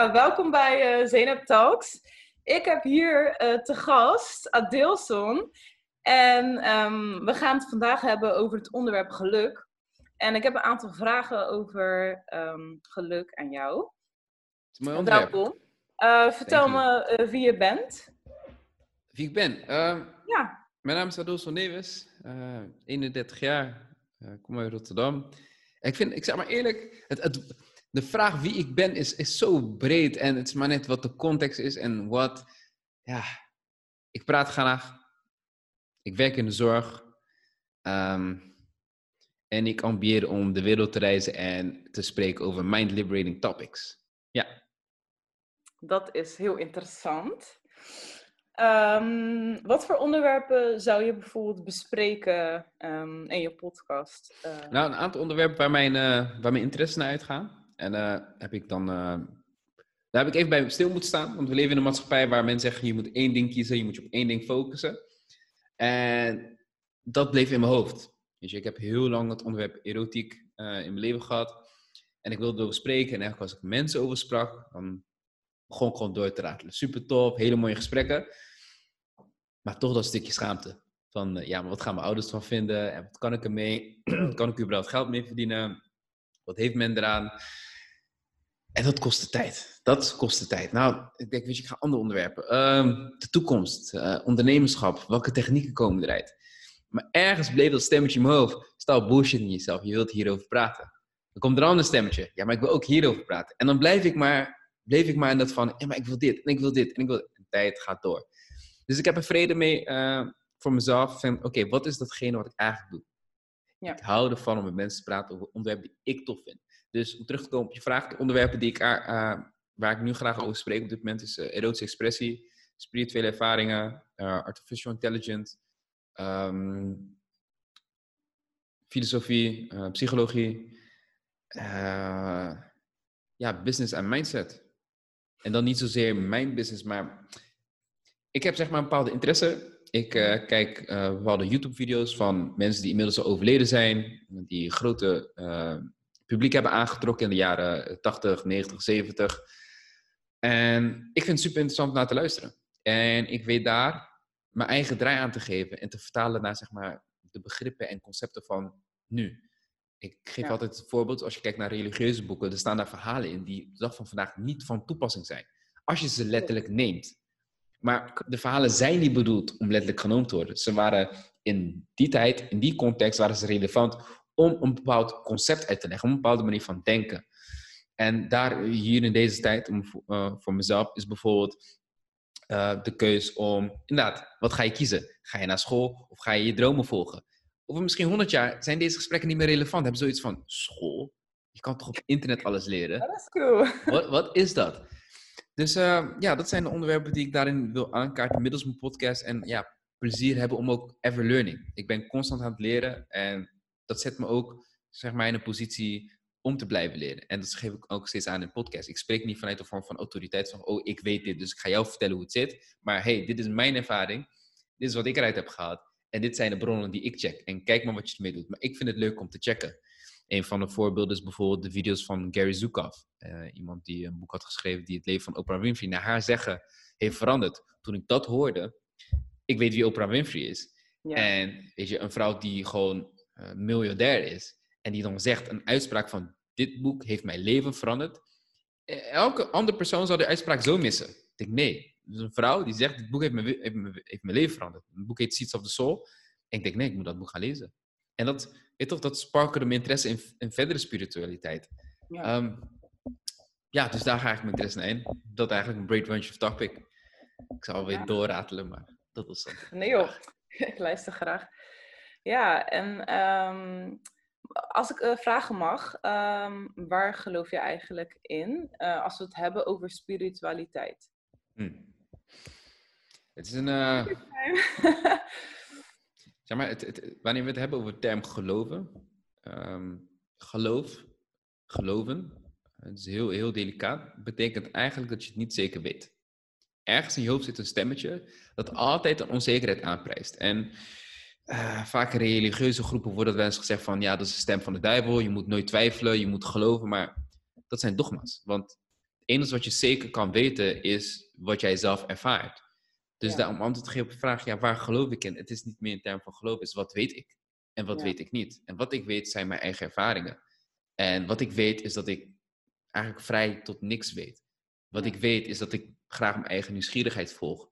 Uh, welkom bij uh, Talks. Ik heb hier uh, te gast Adeelson. En um, we gaan het vandaag hebben over het onderwerp geluk. En ik heb een aantal vragen over um, geluk aan jou. Welkom. vertel me wie je bent. Wie ik ben? Ehm, ja. Mijn naam is Adeelson Neves. 31 jaar. kom uit Rotterdam. Ik vind, ik zeg maar eerlijk, het, het de vraag wie ik ben is, is zo breed. En het is maar net wat de context is en wat. Ja, ik praat graag. Ik werk in de zorg. Um, en ik ambieer om de wereld te reizen en te spreken over mind-liberating topics. Ja. Dat is heel interessant. Um, wat voor onderwerpen zou je bijvoorbeeld bespreken um, in je podcast? Uh... Nou, een aantal onderwerpen waar mijn, uh, waar mijn interesse naar uitgaan. En uh, heb ik dan. Uh, daar heb ik even bij stil moeten staan. Want we leven in een maatschappij waar mensen zeggen: je moet één ding kiezen, je moet je op één ding focussen. En dat bleef in mijn hoofd. Dus ik heb heel lang het onderwerp erotiek uh, in mijn leven gehad. En ik wilde erover spreken. En eigenlijk als ik mensen over sprak, dan begon ik gewoon door te ratelen. Super top, hele mooie gesprekken. Maar toch dat stukje schaamte. Van ja, maar wat gaan mijn ouders van vinden? En wat kan ik ermee? kan ik überhaupt geld mee verdienen? Wat heeft men eraan? En dat kostte tijd. Dat kostte tijd. Nou, ik denk, weet je, ik ga andere onderwerpen. Um, de toekomst, uh, ondernemerschap, welke technieken komen eruit? Maar ergens bleef dat stemmetje in mijn hoofd. Stel bullshit in jezelf, je wilt hierover praten. Dan komt er een ander stemmetje. Ja, maar ik wil ook hierover praten. En dan blijf ik maar, bleef ik maar in dat van, ja, maar ik wil dit en ik wil dit en ik wil De tijd gaat door. Dus ik heb er vrede mee uh, voor mezelf. Oké, wat is datgene wat ik eigenlijk doe? Ja. Ik hou ervan om met mensen te praten over onderwerpen die ik tof vind. Dus om terug te komen op je vraag, de onderwerpen die ik, uh, waar ik nu graag over spreek op dit moment is uh, erotische expressie, spirituele ervaringen, uh, artificial intelligence, um, filosofie, psychologie, ja, business en mindset. En dan niet zozeer mijn business, maar ik heb zeg maar een bepaalde interesse ik kijk uh, bepaalde YouTube-video's van mensen die inmiddels al overleden zijn, die grote publiek hebben aangetrokken in de jaren 80, 90, 70. En ik vind het super interessant om naar te luisteren. En ik weet daar mijn eigen draai aan te geven en te vertalen naar zeg maar, de begrippen en concepten van nu. Ik geef altijd het voorbeeld, als je kijkt naar religieuze boeken, er staan daar verhalen in die de dag van vandaag niet van toepassing zijn. Als je ze letterlijk neemt. Maar de verhalen zijn niet bedoeld om letterlijk genomen te worden. Ze waren in die tijd, in die context, waren ze relevant om een bepaald concept uit te leggen, om een bepaalde manier van denken. En daar, hier in deze tijd, om, uh, voor mezelf, is bijvoorbeeld uh, de keus om, inderdaad, wat ga je kiezen? Ga je naar school of ga je je dromen volgen? Over misschien 100 jaar zijn deze gesprekken niet meer relevant. Hebben zoiets van, school? Je kan toch op internet alles leren? Dat is cool. Wat, wat is dat? Dus uh, ja, dat zijn de onderwerpen die ik daarin wil aankaarten middels mijn podcast. En ja, plezier hebben om ook ever learning. Ik ben constant aan het leren en dat zet me ook zeg maar in een positie om te blijven leren. En dat geef ik ook steeds aan in de podcast. Ik spreek niet vanuit een vorm van autoriteit van, oh, ik weet dit, dus ik ga jou vertellen hoe het zit. Maar hey, dit is mijn ervaring. Dit is wat ik eruit heb gehaald. En dit zijn de bronnen die ik check. En kijk maar wat je ermee doet. Maar ik vind het leuk om te checken. Een van de voorbeelden is bijvoorbeeld de video's van Gary Zukov. Uh, iemand die een boek had geschreven die het leven van Oprah Winfrey naar haar zeggen heeft veranderd. Toen ik dat hoorde, ik weet wie Oprah Winfrey is. Ja. En weet je, een vrouw die gewoon uh, miljardair is. En die dan zegt een uitspraak van dit boek heeft mijn leven veranderd. Eh, elke andere persoon zou de uitspraak zo missen. Ik denk nee. Dus een vrouw die zegt dit boek heeft mijn, heeft mijn, heeft mijn leven veranderd. Het boek heet Seeds of the Soul. En ik denk nee, ik moet dat boek gaan lezen. En dat, weet toch, dat sparkelde mijn interesse in, in verdere spiritualiteit. Ja. Um, ja, dus daar ga ik mijn interesse naar in. Dat eigenlijk een great range of topic. Ik zal alweer ja. doorratelen, maar dat was dan. Nee joh, ik luister graag. Ja, en um, als ik uh, vragen mag, um, waar geloof je eigenlijk in uh, als we het hebben over spiritualiteit? Hmm. Het is een. Uh... Zeg maar, het, het, wanneer we het hebben over de term geloven, um, geloof, geloven, het is heel, heel delicaat, betekent eigenlijk dat je het niet zeker weet. Ergens in je hoofd zit een stemmetje dat altijd een onzekerheid aanprijst. En uh, vaak in religieuze groepen wordt het wel eens gezegd van, ja, dat is de stem van de duivel, je moet nooit twijfelen, je moet geloven, maar dat zijn dogma's. Want enige wat je zeker kan weten is wat jij zelf ervaart. Dus Ja. daar, om antwoord te geven op de vraag, ja, waar geloof ik in? Het is niet meer in termen van geloof, het is wat weet ik? En wat Ja. weet ik niet? En wat ik weet zijn mijn eigen ervaringen. En wat ik weet is dat ik eigenlijk vrij tot niks weet. Wat Ja. ik weet is dat ik graag mijn eigen nieuwsgierigheid volg.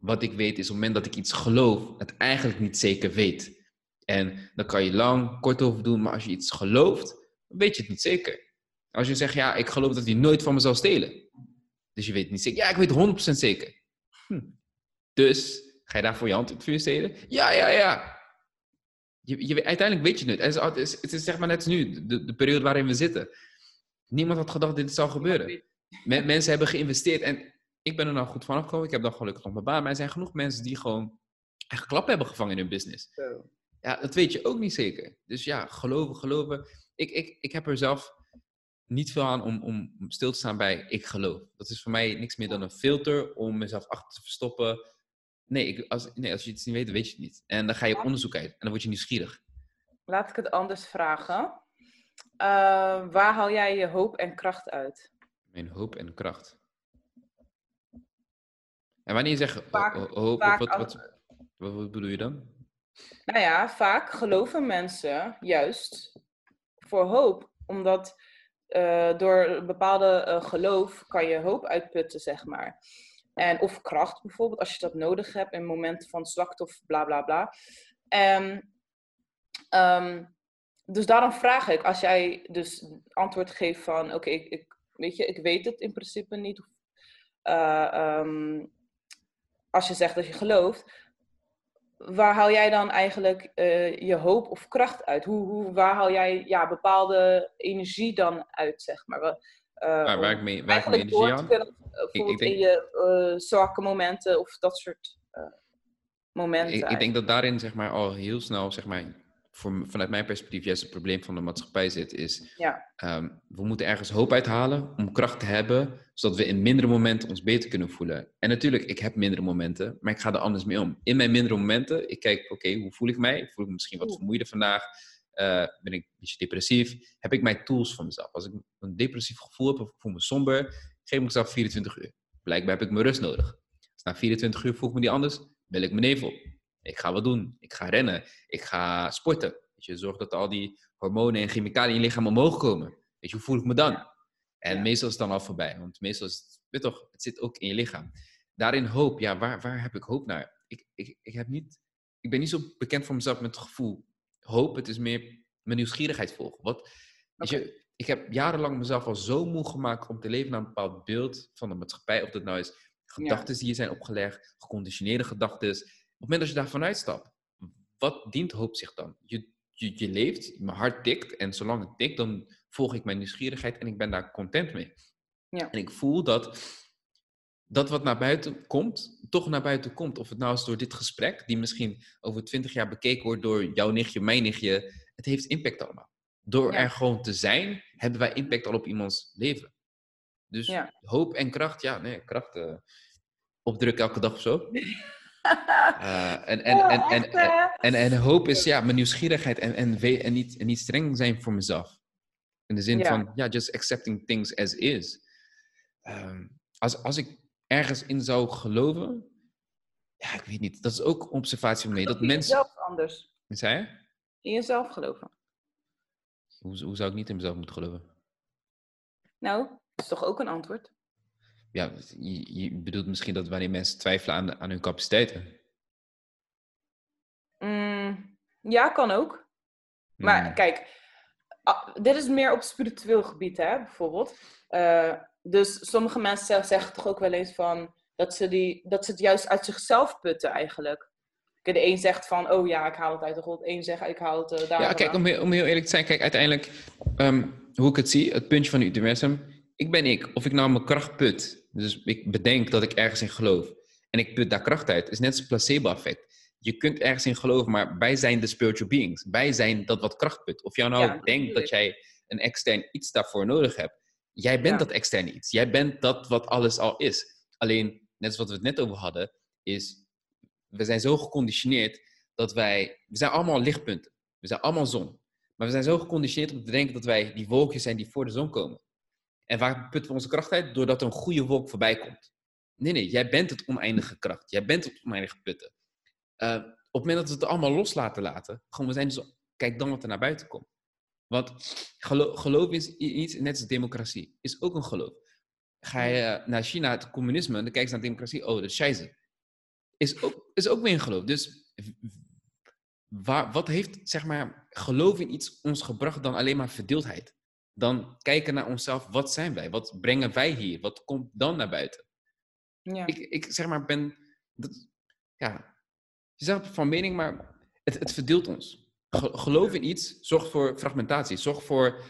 Wat ik weet is op het moment dat ik iets geloof, het eigenlijk niet zeker weet. En daar kan je lang, kort over doen, maar als je iets gelooft, dan weet je het niet zeker. Als je zegt, ja, ik geloof dat hij nooit van me zal stelen. Dus je weet het niet zeker. Ja, ik weet 100% zeker. Hm. Dus, ga je daarvoor je hand in het vuur steken? Ja, ja, ja. Je, je, uiteindelijk weet je het nooit. Het is, het is, zeg maar net nu, de, de periode waarin we zitten. Niemand had gedacht dat dit zou gebeuren. Men- mensen hebben geïnvesteerd en ik ben er nou goed vanaf gekomen. Ik heb dan gelukkig nog mijn baan. Maar er zijn genoeg mensen die gewoon echt klap hebben gevangen in hun business. Zo. Ja, dat weet je ook niet zeker. Dus ja, geloven, geloven. Ik, ik, ik heb er zelf niet veel aan om, om stil te staan bij ik geloof. Dat is voor mij niks meer dan een filter om mezelf achter te verstoppen. Nee, ik, als, nee, als je iets niet weet, dan weet je het niet. En dan ga je op onderzoek uit en dan word je nieuwsgierig. Laat ik het anders vragen. Eh, waar haal jij je hoop en kracht uit? Mijn hoop en kracht. En wanneer je zegt Vaak- hoop, vaak wat, wat, wat, wat bedoel je dan? Nou ja, vaak geloven mensen juist voor hoop. Omdat eh, door een bepaalde eh, geloof kan je hoop uitputten, zeg maar. En, of kracht bijvoorbeeld, als je dat nodig hebt in momenten van zwakte of bla bla bla. En, ehm, dus daarom vraag ik, als jij dus antwoord geeft van, oké, ik, ik, weet je, ik weet het in principe niet. Of, eh, ehm, als je zegt dat je gelooft, waar haal jij dan eigenlijk eh, je hoop of kracht uit? Hoe, hoe, waar haal jij ja, bepaalde energie dan uit, zeg maar? Eh, Waar, om ik mee, waar ik energie door aan? kunnen, eh, bijvoorbeeld denk- in je eh, zwakke momenten of dat soort momenten. Ik, ik denk dat daarin zeg maar, al heel snel, zeg maar, voor, vanuit mijn perspectief, juist het probleem van de maatschappij zit, is Ja. ehm, we moeten ergens hoop uithalen om kracht te hebben, zodat we in mindere momenten ons beter kunnen voelen. En natuurlijk, ik heb mindere momenten, maar ik ga er anders mee om. In mijn mindere momenten, ik kijk, oké, hoe voel ik mij? Voel ik me misschien wat vermoeider vandaag? Eh, ben ik een beetje depressief? Heb ik mijn tools voor mezelf? Als ik een depressief gevoel heb of ik voel me somber, geef ik mezelf 24 uur. Blijkbaar heb ik mijn rust nodig. Dus na 24 uur voel ik me niet anders, bel ik mijn nevel. Ik ga wat doen. Ik ga rennen. Ik ga sporten. Weet je, zorg dat al die hormonen en chemicaliën in je lichaam omhoog komen. Weet je, hoe voel ik me dan? En Ja. meestal is het dan al voorbij. Want meestal is het, weet toch, het zit ook in je lichaam. Daarin hoop, ja, waar, waar heb ik hoop naar? Ik, ik, ik, heb niet, ik ben niet zo bekend voor mezelf met het gevoel hoop. Het is meer mijn nieuwsgierigheid volgen. Wat, weet je, ik heb jarenlang mezelf al zo moe gemaakt om te leven naar een bepaald beeld van de maatschappij. Of dat nou is gedachten die je zijn opgelegd, geconditioneerde gedachten. Op het moment dat je daarvan uitstapt, wat dient hoop zich dan? Je, je, je leeft, mijn hart tikt en zolang het tikt, dan volg ik mijn nieuwsgierigheid en ik ben daar content mee. Ja. En ik voel dat dat wat naar buiten komt, toch naar buiten komt. Of het nou is door dit gesprek, die misschien over twintig jaar bekeken wordt door jouw nichtje, mijn nichtje. Het heeft impact allemaal. Door Ja. er gewoon te zijn, hebben wij impact al op iemands leven. Dus Ja. hoop en kracht, ja, nee, kracht eh, opdrukken elke dag of zo. Eh, en, en, en, en, hoop is ja, mijn nieuwsgierigheid en, en, en, niet, en niet streng zijn voor mezelf. In de zin van, ja, just accepting things as is. Ehm, als, als ik ergens in zou geloven, ja, ik weet niet. Dat is ook observatie van mij. Dat mensen... jezelf anders. Wat zei je? In jezelf geloven. Hoe, hoe zou ik niet in mezelf moeten geloven? Nou, dat is toch ook een antwoord? Ja, je, je bedoelt misschien dat wanneer mensen twijfelen aan, aan hun capaciteiten. Mm, ja, kan ook. Maar Hmm. kijk, ah, dit is meer op spiritueel gebied, hè, bijvoorbeeld. Eh, dus sommige mensen zeg- zeggen toch ook wel eens van dat ze, die, dat ze het juist uit zichzelf putten eigenlijk. De een zegt van, oh ja, ik haal het uit de grond. De een zegt, ik haal het eh, daar. Ja, kijk, om, heel- om heel eerlijk te zijn, kijk, uiteindelijk, ehm, hoe ik het zie, het puntje van het universum, ik ben ik. Of ik nou mijn kracht put, dus ik bedenk dat ik ergens in geloof, en ik put daar kracht uit, is net als placebo-effect. Je kunt ergens in geloven, maar wij zijn de spiritual beings. Wij zijn dat wat kracht put. Of jou nou Ja, denkt dat jij een extern iets daarvoor nodig hebt, jij bent Ja. dat externe iets. Jij bent dat wat alles al is. Alleen, net als wat we het net over hadden, is we zijn zo geconditioneerd dat wij, we zijn allemaal lichtpunten. We zijn allemaal zon. Maar we zijn zo geconditioneerd om te denken dat wij die wolkjes zijn die voor de zon komen. En waar putten we onze kracht uit? Doordat er een goede wolk voorbij komt. Nee, nee, jij bent het oneindige kracht. Jij bent het oneindige putten. Uh, op het moment dat we het allemaal los laten laten, gewoon we zijn dus, kijk dan wat er naar buiten komt. Want geloof, is iets, net als democratie, is ook een geloof. Ga je naar China, het communisme, en dan kijk je naar democratie, oh, dat is. Is ook, is ook weer een geloof. Dus waar, wat heeft, zeg maar, geloof in iets ons gebracht dan alleen maar verdeeldheid? Dan kijken naar onszelf, wat zijn wij? Wat brengen wij hier? Wat komt dan naar buiten? Ja. Ik, ik zeg maar, ben, dat, ja, je zegt van mening, maar het, het verdeelt ons. Geloof in iets zorgt voor fragmentatie. Zorgt voor,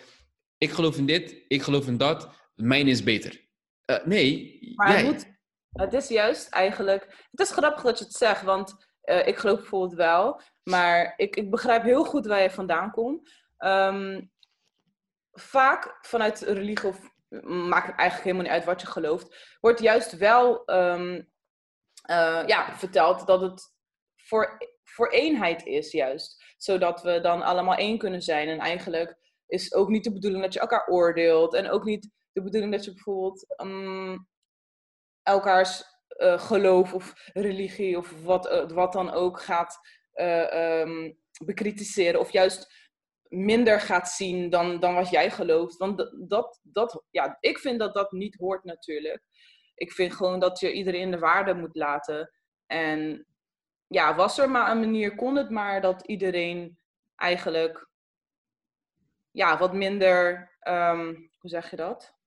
ik geloof in dit, ik geloof in dat, mijn is beter. Uh, nee, maar jij. Het, het is juist eigenlijk, het is grappig dat je het zegt, want uh, ik geloof bijvoorbeeld wel, maar ik, ik begrijp heel goed waar je vandaan komt. Um, vaak vanuit religie, of maakt het eigenlijk helemaal niet uit wat je gelooft, wordt juist wel um, uh, ja, verteld dat het voor, voor eenheid is, juist. Zodat we dan allemaal één kunnen zijn. En eigenlijk is ook niet de bedoeling dat je elkaar oordeelt. En ook niet de bedoeling dat je bijvoorbeeld um, elkaars uh, geloof of religie of wat, uh, wat dan ook gaat um, bekritiseren. Of juist minder gaat zien dan, dan wat jij gelooft. Want dat, dat, ja, ik vind dat dat niet hoort natuurlijk. Ik vind gewoon dat je iedereen de waarde moet laten. En ja, was er maar een manier, kon het maar dat iedereen eigenlijk ja, wat minder, um, hoe zeg je dat?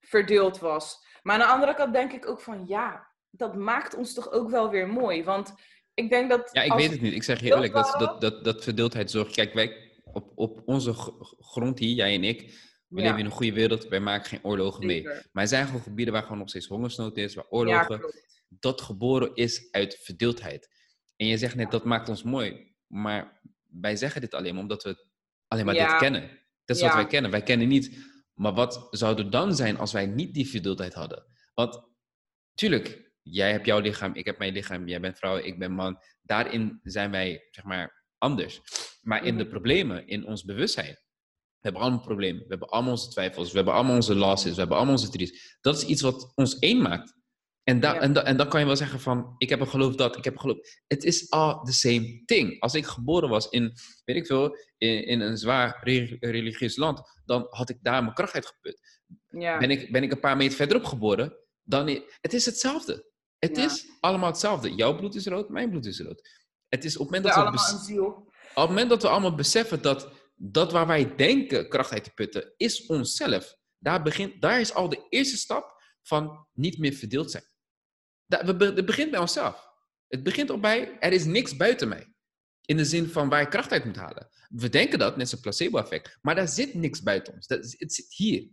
Verdeeld was. Maar aan de andere kant denk ik ook van ja, dat maakt ons toch ook wel weer mooi. Want ik denk dat. Ja, ik weet het niet. Ik zeg je eerlijk, dat, dat, dat, dat verdeeldheid zorgt. Kijk, wij op, op onze grond hier, jij en ik, we leven in een goede wereld. Wij maken geen oorlogen mee. Maar er zijn gewoon gebieden waar gewoon nog steeds hongersnood is, waar oorlogen. Ja, dat geboren is uit verdeeldheid. En je zegt net, dat maakt ons mooi. Maar wij zeggen dit alleen maar omdat we alleen maar dit kennen. Dat is wat wij kennen. Wij kennen niet. Maar wat zou er dan zijn als wij niet die verdeeldheid hadden? Want, tuurlijk, jij hebt jouw lichaam, ik heb mijn lichaam, jij bent vrouw, ik ben man. Daarin zijn wij, zeg maar, anders. Maar in de mhm. problemen, in ons bewustzijn, we hebben allemaal problemen. We hebben allemaal onze twijfels. We hebben allemaal onze losses. We hebben allemaal onze tries. Dat is iets wat ons één maakt. En, da en, da en, dan kan je wel zeggen van, ik heb een geloof dat, ik heb een geloof... Het is all the same thing. Als ik geboren was in, weet ik veel, in, in een zwaar religieus land, dan had ik daar mijn kracht uitgeput. Ja. Ben, ik, ben ik een paar meter verderop geboren, dan... Het is hetzelfde. Het is allemaal hetzelfde. Jouw bloed is rood, mijn bloed is rood. Het is op het moment dat we... allemaal een ziel. Op het moment dat we allemaal beseffen dat dat waar wij denken kracht uit te putten, is onszelf. Daar, begint, daar is al de eerste stap van niet meer verdeeld zijn. Het begint bij onszelf. Het begint al bij, er is niks buiten mij. In de zin van waar ik kracht uit moet halen. We denken dat, net zo'n placebo-effect. Maar daar zit niks buiten ons. Dat, het zit hier.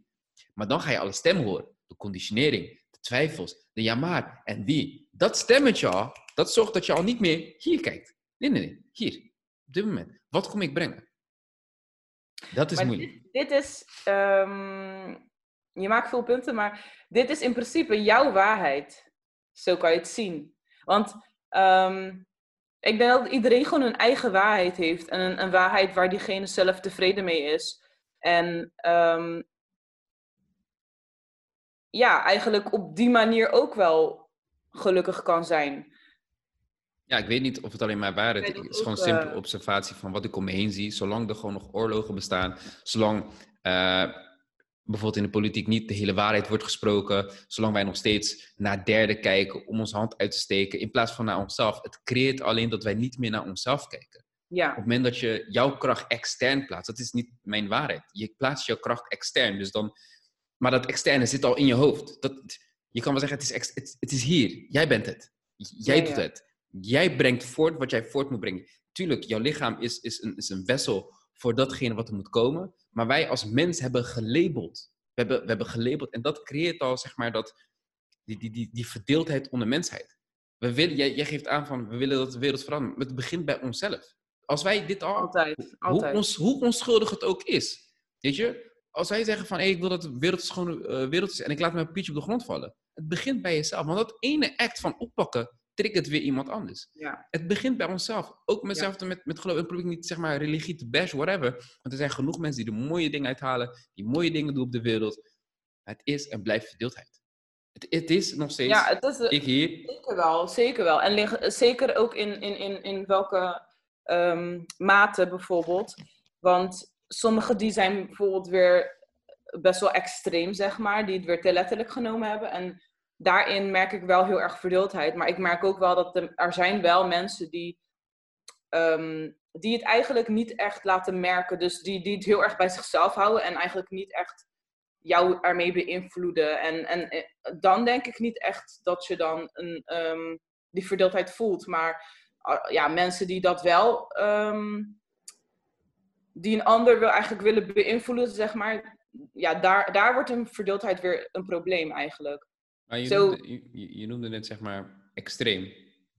Maar dan ga je alle stemmen horen. De conditionering, twijfels, de ja maar en die. Dat stemmetje al, dat zorgt dat je al niet meer hier kijkt. Nee, nee, nee. Hier. Op dit moment. Wat kom ik brengen? Dat is moeilijk. Dit, dit is... Um, je maakt veel punten, maar dit is in principe jouw waarheid. Zo kan je het zien. Want um, ik denk dat iedereen gewoon een eigen waarheid heeft. En een, een waarheid waar diegene zelf tevreden mee is. En um, ja, eigenlijk op die manier ook wel gelukkig kan zijn. Ja, ik weet niet of het alleen maar waarheid is. Het is gewoon een simpele observatie van wat ik om me heen zie. Zolang er gewoon nog oorlogen bestaan, zolang uh, bijvoorbeeld in de politiek niet de hele waarheid wordt gesproken, zolang wij nog steeds naar derden kijken om onze hand uit te steken in plaats van naar onszelf. Het creëert alleen dat wij niet meer naar onszelf kijken. Ja. Op het moment dat je jouw kracht extern plaatst, dat is niet mijn waarheid. Je plaatst jouw kracht extern, dus dan, maar dat externe zit al in je hoofd. Dat, je kan wel zeggen, het is, het, het is hier. Jij bent het. Jij doet het. Jij brengt voort wat jij voort moet brengen. Tuurlijk, jouw lichaam is, is, een, is een vessel voor datgene wat er moet komen. Maar wij als mens hebben gelabeld. We hebben, we hebben gelabeld en dat creëert al, zeg maar, dat, die, die, die, die verdeeldheid onder mensheid. We willen, jij, jij geeft aan van, we willen dat de wereld verandert. Maar het begint bij onszelf. Als wij dit al... Altijd, altijd. Hoe, ons, hoe onschuldig het ook is. Weet je? Als wij zeggen van, hey, ik wil dat de wereld schone uh, wereld is en ik laat mijn pietje op de grond vallen. Het begint bij jezelf. Want dat ene act van oppakken triggert weer iemand anders. Ja. Het begint bij onszelf. Ook mezelf met, met geloof. Ik probeer niet zeg maar religie te bash, whatever. Want er zijn genoeg mensen die er mooie dingen uithalen, die mooie dingen doen op de wereld. Het is en blijft verdeeldheid. Het, het is nog steeds. Ja, het is, ik hier. Zeker wel, zeker wel. En lig, zeker ook in, in, in, in welke um, mate bijvoorbeeld. Want sommige die zijn bijvoorbeeld weer best wel extreem, zeg maar, die het weer te letterlijk genomen hebben. En daarin merk ik wel heel erg verdeeldheid. Maar ik merk ook wel dat er zijn wel mensen die, um, die het eigenlijk niet echt laten merken. Dus die, die het heel erg bij zichzelf houden en eigenlijk niet echt jou ermee beïnvloeden. En, en eh, dan denk ik niet echt dat je dan een, um, die verdeeldheid voelt. Maar ah, ja, mensen die dat wel, um, die een ander wil eigenlijk willen beïnvloeden, zeg maar. Ja, daar, daar wordt een verdeeldheid weer een probleem eigenlijk. Maar je, noemde, je, je noemde net zeg maar extreem.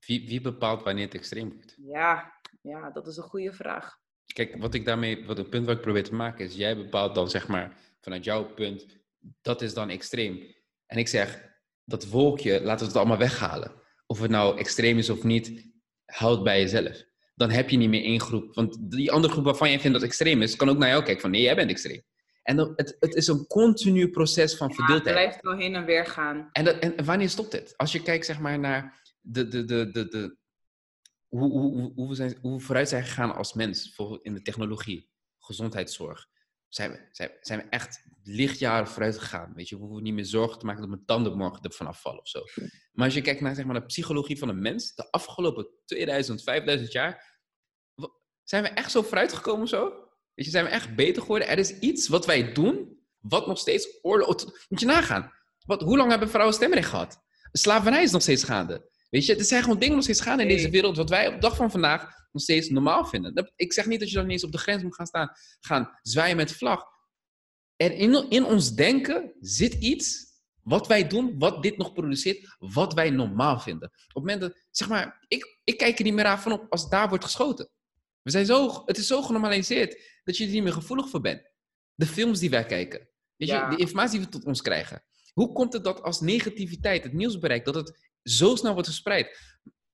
Wie, wie bepaalt wanneer het extreem wordt? Ja, ja, dat is een goede vraag. Kijk, wat ik daarmee, wat het punt wat ik probeer te maken is, jij bepaalt dan zeg maar vanuit jouw punt, dat is dan extreem. En ik zeg, dat wolkje, laten we het allemaal weghalen. Of het nou extreem is of niet, houd bij jezelf. Dan heb je niet meer één groep. Want die andere groep waarvan jij vindt dat extreem is, kan ook naar jou kijken van nee, jij bent extreem. En dan, het, het is een continu proces van verdeeldheid. Het blijft wel heen en weer gaan. En, dat, en wanneer stopt het? Als je kijkt zeg maar, naar de, de, de, de, de, hoe, hoe, hoe, we zijn, hoe we vooruit zijn gegaan als mens, bijvoorbeeld in de technologie, gezondheidszorg, zijn we, zijn, zijn we echt lichtjaren vooruit gegaan. Weet je, we hoeven niet meer zorgen te maken dat mijn tanden morgen er vanaf vallen of zo. Maar als je kijkt naar zeg maar, de psychologie van een mens, de afgelopen 2000, 5000 jaar, zijn we echt zo vooruit gekomen zo? Weet je, zijn we echt beter geworden? Er is iets wat wij doen, wat nog steeds oorlog... Moet je nagaan. Wat, hoe lang hebben vrouwen stemrecht gehad? Slavernij is nog steeds gaande. Weet je, er zijn gewoon dingen nog steeds gaande in deze wereld, wat wij op de dag van vandaag nog steeds normaal vinden. Ik zeg niet dat je dan ineens op de grens moet gaan staan, gaan zwaaien met vlag. Er in, in ons denken zit iets wat wij doen, wat dit nog produceert, wat wij normaal vinden. Op het moment dat, zeg maar, ik, ik kijk er niet meer aan van op als daar wordt geschoten. We zijn zo, het is zo genormaliseerd dat je er niet meer gevoelig voor bent. De films die wij kijken, weet je, de informatie die we tot ons krijgen. Hoe komt het dat als negativiteit het nieuws bereikt, dat het zo snel wordt verspreid?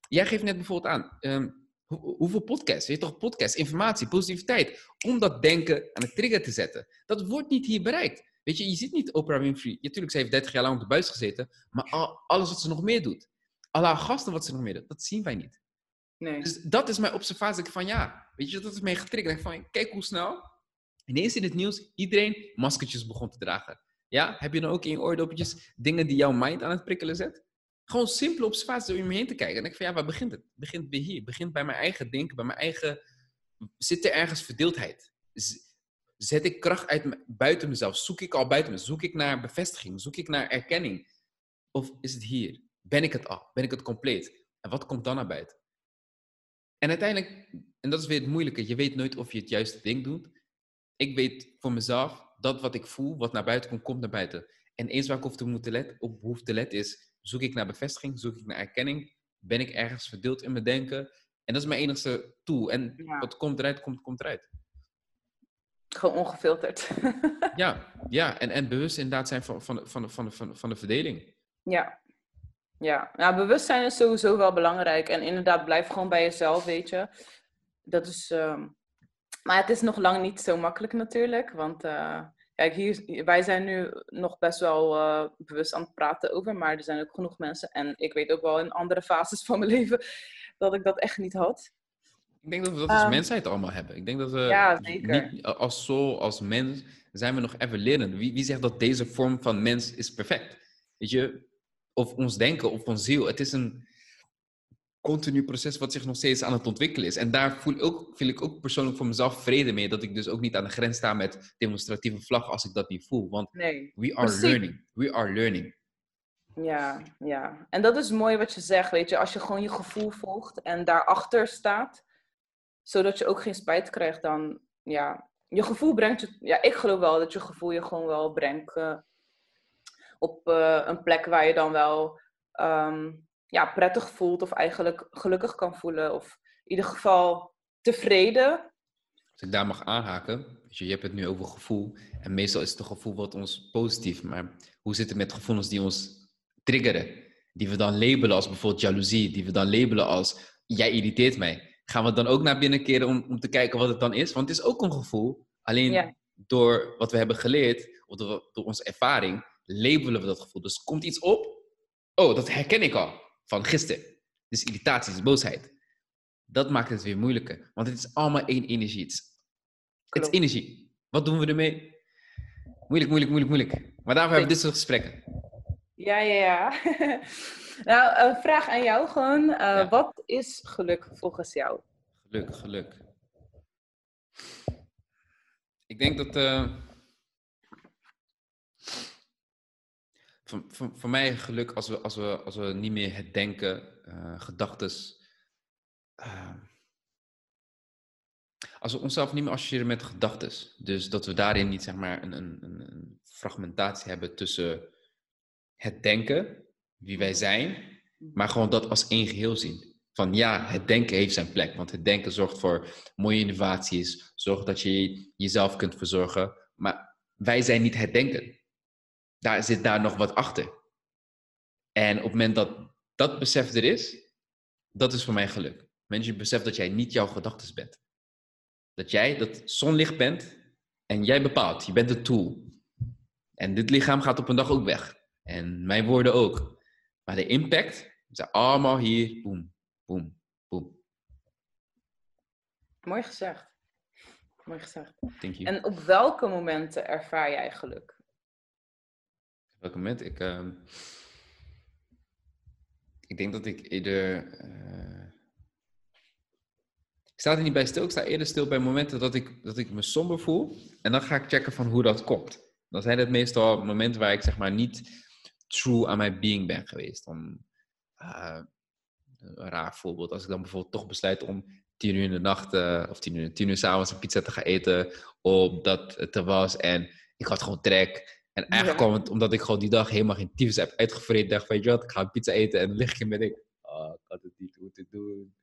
Jij geeft net bijvoorbeeld aan, um, hoeveel podcasts? Je hebt toch podcast, informatie, positiviteit, om dat denken aan de trigger te zetten. Dat wordt niet hier bereikt. Weet je, je ziet niet Oprah Winfrey. Natuurlijk, ze heeft 30 jaar lang op de buis gezeten, maar al, alles wat ze nog meer doet, alle gasten wat ze nog meer doet, dat zien wij niet. Nee. Dus dat is mijn observatie. Van ja, weet je, dat is mij getriggerd. Van kijk hoe snel ineens in het nieuws iedereen maskertjes begon te dragen. Ja, heb je dan ook in je oordopjes dingen die jouw mind aan het prikkelen zet? Gewoon simpele observaties door je heen te kijken. En ik van ja, waar begint het? Begint bij hier. Begint bij mijn eigen denken, bij mijn eigen... Zit er ergens verdeeldheid? Zet ik kracht uit buiten mezelf? Zoek ik al buiten me? Zoek ik naar bevestiging? Zoek ik naar erkenning? Of is het hier? Ben ik het al? Ben ik het compleet? En wat komt dan naar buiten? En uiteindelijk, en dat is weer het moeilijke, je weet nooit of je het juiste ding doet. Ik weet voor mezelf, dat wat ik voel, wat naar buiten komt, komt naar buiten. En eens waar ik op, te moeten let, op hoef te letten is, zoek ik naar bevestiging, zoek ik naar erkenning, ben ik ergens verdeeld in mijn denken. En dat is mijn enigste tool. En wat komt eruit, komt, komt eruit. Gewoon ongefilterd. ja, ja. En, en bewust inderdaad zijn van, van, van, van, van, van de verdeling. Ja, ja, nou, bewustzijn is sowieso wel belangrijk. En inderdaad, blijf gewoon bij jezelf, weet je. Dat is. Uh... Maar het is nog lang niet zo makkelijk natuurlijk. Want uh, kijk, hier, wij zijn nu nog best wel uh, bewust aan het praten over. Maar er zijn ook genoeg mensen. En ik weet ook wel in andere fases van mijn leven dat ik dat echt niet had. Ik denk dat we dat als um, mensheid allemaal hebben. Ik denk dat we ja, zeker. Niet, als soul, als mens, zijn we nog even leren. Wie, wie zegt dat deze vorm van mens is perfect? Weet je, of ons denken of ons ziel. Het is een continu proces wat zich nog steeds aan het ontwikkelen is. En daar voel, ook, voel ik ook persoonlijk voor mezelf vrede mee. Dat ik dus ook niet aan de grens sta met demonstratieve vlag als ik dat niet voel. Want nee, we are precies. learning. We are learning. Ja, ja. En dat is mooi wat je zegt, weet je. Als je gewoon je gevoel volgt en daarachter staat, zodat je ook geen spijt krijgt, dan ja. Je gevoel brengt je... Ja, ik geloof wel dat je gevoel je gewoon wel brengt uh, op uh, een plek waar je dan wel um, ja, prettig voelt of eigenlijk gelukkig kan voelen. Of in ieder geval tevreden. Als ik daar mag aanhaken, je hebt het nu over gevoel. En meestal is het een gevoel wat ons positief, maar hoe zit het met gevoelens die ons triggeren? die we dan labelen als bijvoorbeeld jaloezie, die we dan labelen als jij irriteert mij, gaan we dan ook naar binnen keren om, om te kijken wat het dan is? Want het is ook een gevoel, alleen door wat we hebben geleerd, of door, door onze ervaring, labelen we dat gevoel. Dus komt iets op, oh, dat herken ik al van gisteren. Dus irritatie, is boosheid. Dat maakt het weer moeilijker, want het is allemaal één energie. Het is, het is energie. Wat doen we ermee? Moeilijk, moeilijk, moeilijk, moeilijk. Maar daarvoor hebben we dit soort gesprekken. Ja, ja, ja. nou, een vraag aan jou gewoon. Uh, Wat is geluk volgens jou? Geluk, geluk. Ik denk dat... Uh, voor, voor, mij geluk als we, als, we, als we niet meer het denken, uh, gedachtes... als we onszelf niet meer associëren met gedachtes. Dus dat we daarin niet zeg maar een, een, een fragmentatie hebben tussen het denken, wie wij zijn, maar gewoon dat als één geheel zien. Van ja, het denken heeft zijn plek, want het denken zorgt voor mooie innovaties, zorgt dat je jezelf kunt verzorgen, maar wij zijn niet het denken. Daar zit daar nog wat achter. En op het moment dat dat besef er is, dat is voor mij geluk. Mensen je beseft dat jij niet jouw gedachten bent. Dat jij dat zonlicht bent en jij bepaalt. Je bent de tool. En dit lichaam gaat op een dag ook weg. En mijn woorden ook. Maar de impact is allemaal hier. Boom, boom, boom. Mooi gezegd. Mooi gezegd. En op welke momenten ervaar jij geluk? Op welke moment? Ik, uh, ik denk dat ik eerder. Uh, ik sta er niet bij stil. Ik sta eerder stil bij momenten dat ik, dat ik me somber voel. En dan ga ik checken van hoe dat komt. Dan zijn het meestal momenten waar ik zeg maar niet true aan mijn being ben geweest. Dan, uh, een raar voorbeeld, als ik dan bijvoorbeeld toch besluit om tien uur in de nacht uh, of tien uur, tien uur s'avonds een pizza te gaan eten, omdat het er was en ik had gewoon trek. En eigenlijk kwam het omdat ik gewoon die dag helemaal geen tyfus heb uitgevreden. dacht van, weet je wat, ik ga een pizza eten en lig ik met ik, oh, ik had het niet moeten doen.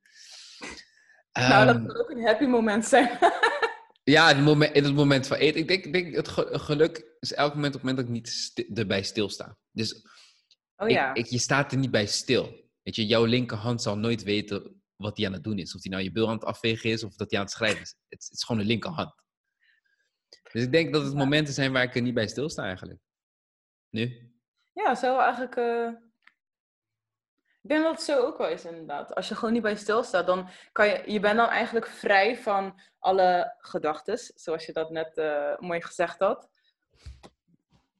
Nou, dat ehm, kan ook een happy moment zijn. Ja, in het moment, in het moment van eten. Ik denk, ik denk het geluk is elk moment op het moment dat ik niet erbij stilsta. Dus oh, ja. ik, je staat er niet bij stil. Weet je, jouw linkerhand zal nooit weten wat hij aan het doen is. Of hij nou je bil aan het afvegen is of dat hij aan het schrijven is. Het, is gewoon een linkerhand. Dus ik denk dat het momenten zijn waar ik er niet bij stilsta eigenlijk. Nu? Ja, zo eigenlijk... Uh ik denk dat het zo ook wel is, inderdaad. Als je gewoon niet bij stilstaat, dan kan je... Je bent dan eigenlijk vrij van alle gedachten, zoals je dat net uh, mooi gezegd had.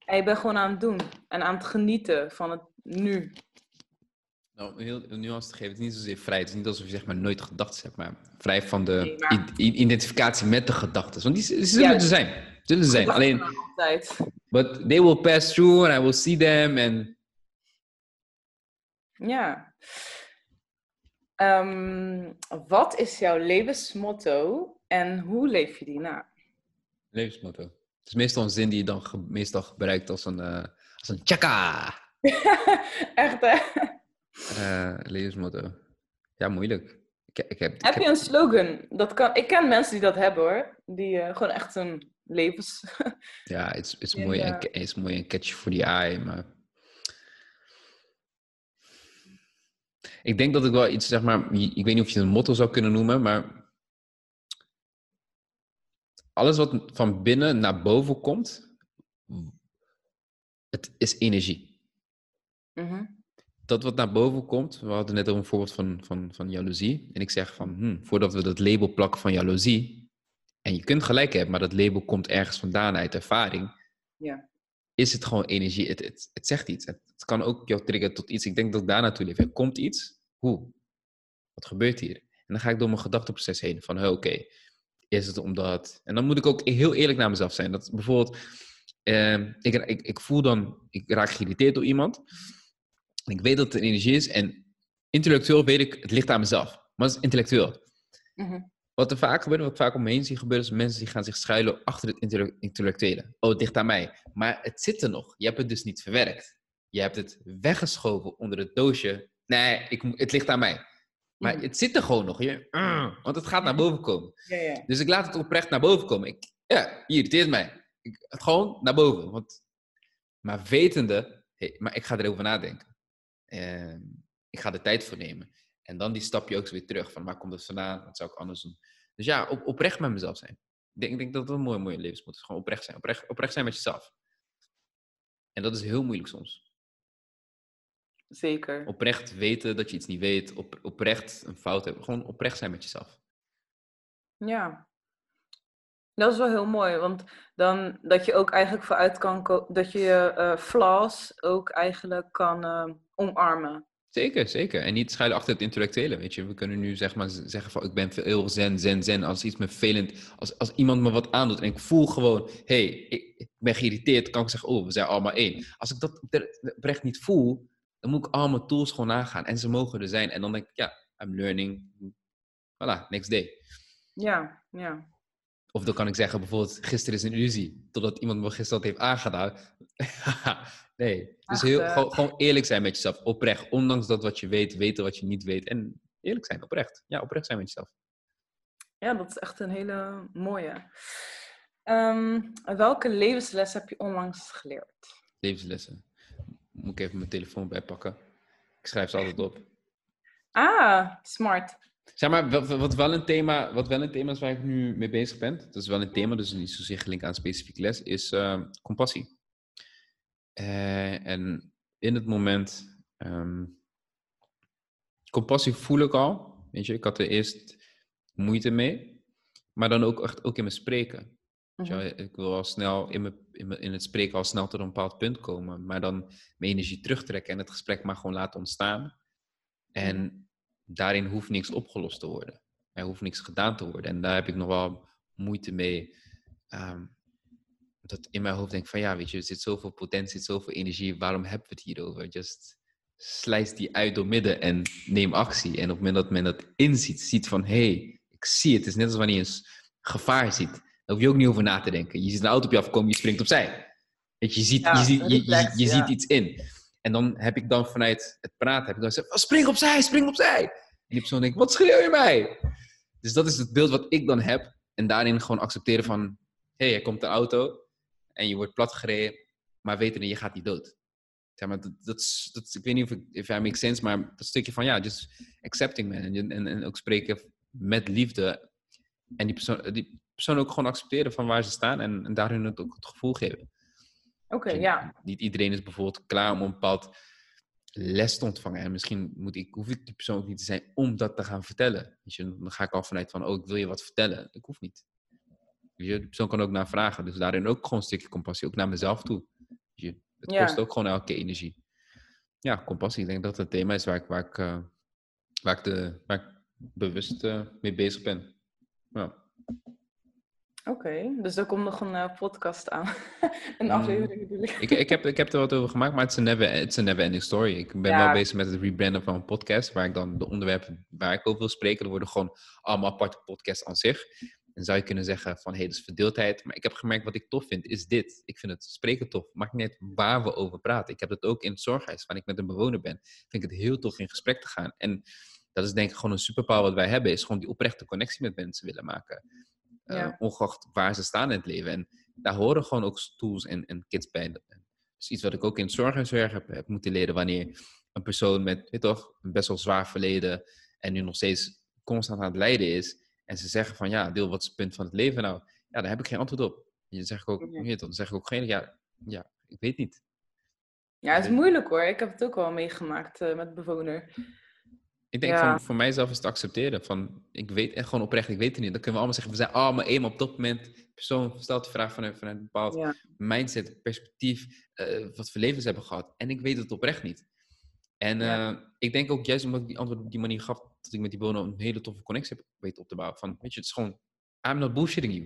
En je bent gewoon aan het doen en aan het genieten van het nu. Nou, heel nuance te geven, het is niet zozeer vrij. Het is niet alsof je zeg maar nooit gedachten hebt, maar vrij van de identificatie met de gedachten. Want die, die zullen er zijn. Zullen er zijn. Alleen, altijd. but they will pass through and I will see them and ja. Ehm, wat is jouw levensmotto en hoe leef je die na? Levensmotto. Het is meestal een zin die je dan meestal gebruikt als een, uh, als een tjaka. Echt hè? Uh, levensmotto. Ja, moeilijk. Ik, ik heb, heb je een slogan? Dat kan, ik ken mensen die dat hebben hoor. Die uh, gewoon echt een levens... ja, het is, is, mooi en, is mooi en catchy voor die eye, maar Ik denk dat ik wel iets, zeg maar, ik weet niet of je het een motto zou kunnen noemen, maar alles wat van binnen naar boven komt, het is energie. Mhm. Dat wat naar boven komt, we hadden net een voorbeeld van, van, van jaloezie. En ik zeg van, hm, voordat we dat label plakken van jaloezie, en je kunt gelijk hebben, maar dat label komt ergens vandaan uit ervaring. Ja is het gewoon energie. Het, het, het zegt iets. Het, kan ook jou triggeren tot iets. Ik denk dat ik daar naartoe leef. Er komt iets. Hoe? Wat gebeurt hier? En dan ga ik door mijn gedachteproces heen. Van, oké, is het omdat... En dan moet ik ook heel eerlijk naar mezelf zijn. Dat bijvoorbeeld... Uh, ik, ik, ik voel dan... Ik raak geïrriteerd door iemand. Ik weet dat het een energie is. En intellectueel weet ik, het ligt aan mezelf. Maar het is intellectueel. Mm wat er vaak gebeurt, wat ik vaak om me heen zie gebeuren, is mensen die gaan zich schuilen achter het intellectuele. Oh, het ligt aan mij. Maar het zit er nog. Je hebt het dus niet verwerkt. Je hebt het weggeschoven onder het doosje. Nee, ik, het ligt aan mij. Maar het zit er gewoon nog. Je, uh, want het gaat naar boven komen. Ja, ja. Dus ik laat het oprecht naar boven komen. Ik, ja, hier, is mij. Ik, het gewoon naar boven. Want, maar wetende, hey, maar ik ga erover nadenken. Ehm, ik ga er tijd voor nemen. En dan die stapje ook weer terug. Van waar komt het vandaan? Wat zou ik anders doen? Dus ja, op, oprecht met mezelf zijn. Ik denk, ik denk dat dat een mooie, mooie levensmotto is. Gewoon oprecht zijn. Oprecht, oprecht zijn met jezelf. En dat is heel moeilijk soms. Zeker. Oprecht weten dat je iets niet weet. Op, oprecht een fout hebben. Gewoon oprecht zijn met jezelf. Ja. Dat is wel heel mooi, want dan dat je ook eigenlijk vooruit kan dat je je eh, flaws ook eigenlijk kan eh, omarmen. Zeker, zeker. En niet schuilen achter het intellectuele, weet je. We kunnen nu zeg maar zeggen van, ik ben heel zen, zen, zen. Als iets me vervelend, als, als iemand me wat aandoet en ik voel gewoon, hé, hey, ik, ik ben geïrriteerd, kan ik zeggen, oh, we zijn allemaal één. Als ik dat oprecht niet voel, dan moet ik al mijn tools gewoon nagaan. En ze mogen er zijn. En dan denk ik, ja, I'm learning. Voilà, next day. Ja, ja. Of dan kan ik zeggen, bijvoorbeeld, gisteren is een illusie. Totdat iemand me gisteren dat heeft aangedaan. nee, dus heel, eh. gewoon, gewoon eerlijk zijn met jezelf. Oprecht. Ondanks dat wat je weet, weten wat je niet weet. En eerlijk zijn, oprecht. Ja, oprecht zijn met jezelf. Ja, dat is echt een hele mooie. Ehm, welke levensles heb je onlangs geleerd? Levenslessen. Moet ik even mijn telefoon bijpakken. Ik schrijf ze altijd op. Ah, smart. Zeg maar, wat, wat, wel een thema, wat wel een thema is waar ik nu mee bezig ben. Dat is wel een thema, dus niet zozeer gelinkt aan een specifieke les. Is eh, compassie. Eh, en in het moment... ehm, compassie voel ik al. Weet je, ik had er eerst moeite mee. Maar dan ook echt ook in mijn spreken. Je Mhm. Ik wil al snel in, mijn, in, mijn, in het spreken al snel tot een bepaald punt komen. Maar dan mijn energie terugtrekken en het gesprek maar gewoon laten ontstaan. En daarin hoeft niks opgelost te worden. Er hoeft niks gedaan te worden. En daar heb ik nog wel moeite mee. ehm, dat in mijn hoofd denk ik van ja, weet je, er zit zoveel potentie, zit zoveel energie. Waarom hebben we het hierover? Just slijs die uit door midden en neem actie. En op het moment dat men dat inziet, ziet van hé, hey, ik zie het. Het is net als wanneer je een gevaar ziet. Daar hoef je ook niet over na te denken. Je ziet een auto op je afkomen, je springt opzij. Weet je, je ziet, Ja, je ziet, je, je, reflex, je ja. ziet iets in. En dan heb ik dan vanuit het praten, heb ik dan gezegd, "Oh, spring opzij, spring opzij. En die persoon denkt, wat schreeuw je mij? Dus dat is het beeld wat ik dan heb. En daarin gewoon accepteren van, hé, hey, er komt een auto en je wordt platgereden, maar weten je gaat niet dood. Zeg maar, dat, dat, dat ik weet niet of ik, if I sense, maar dat stukje van, ja, just accepting man. En, en, en ook spreken met liefde. En die persoon, die persoon ook gewoon accepteren van waar ze staan en, en daarin het ook het gevoel geven. Oké, Dus ja. Niet iedereen is bijvoorbeeld klaar om een bepaald les te ontvangen. En misschien moet ik, hoef ik die persoon ook niet te zijn om dat te gaan vertellen. Je, dan ga ik al vanuit van, oh, ik wil je wat vertellen. Ik hoef niet. Weet je, die persoon kan ook naar vragen. Dus daarin ook gewoon een stukje compassie, ook naar mezelf toe. Weet je, het Ja. kost ook gewoon elke keer energie. Ja, compassie. Ik denk dat het een thema is waar ik, waar ik, eh, waar ik, de, waar ik bewust eh, mee bezig ben. Ja. Oké, dus er komt nog een eh, podcast aan. een Mm. aflevering natuurlijk. Ik, ik, heb, ik heb er wat over gemaakt, maar het is een never, it's a never ending story. Ik ben Ja. wel bezig met het rebranden van een podcast, waar ik dan de onderwerpen waar ik over wil spreken, er worden gewoon allemaal aparte podcasts aan zich. Dan zou je kunnen zeggen van, hé, hey, dat is verdeeldheid. Maar ik heb gemerkt, wat ik tof vind, is dit. Ik vind het spreken tof. Maakt niet uit waar we over praten. Ik heb dat ook in het zorghuis, waar ik met een bewoner ben. Vind ik het heel tof in gesprek te gaan. En dat is denk ik gewoon een superpower wat wij hebben, is gewoon die oprechte connectie met mensen willen maken. Eh, Ja. ongeacht waar ze staan in het leven. En daar horen gewoon ook tools en, en kids bij. Dat is iets wat ik ook in het zorghuiswerk heb, heb moeten leren. Wanneer een persoon met, weet je toch, een best wel zwaar verleden en nu nog steeds constant aan het lijden is. En ze zeggen van, ja, deel wat is het punt van het leven nou? Ja, daar heb ik geen antwoord op. Dan zeg ik ook, Nee. weet je toch, dan zeg ik ook geen, ja, ja, ik weet niet. Ja, het is moeilijk hoor. Ik heb het ook wel meegemaakt eh, met bewoner. Ik denk Ja. van, voor mijzelf is het accepteren van, ik weet echt gewoon oprecht, ik weet het niet. Dan kunnen we allemaal zeggen, we zijn allemaal eenmaal op dat moment. Persoon stelt de vraag vanuit, vanuit een bepaald Ja. mindset, perspectief, eh, wat voor levens hebben gehad. En ik weet het oprecht niet. En Ja. eh, ik denk ook juist omdat ik die antwoord op die manier gaf, dat ik met die bono een hele toffe connectie heb weten op te bouwen. Van, weet je, het is gewoon, I'm not bullshitting you.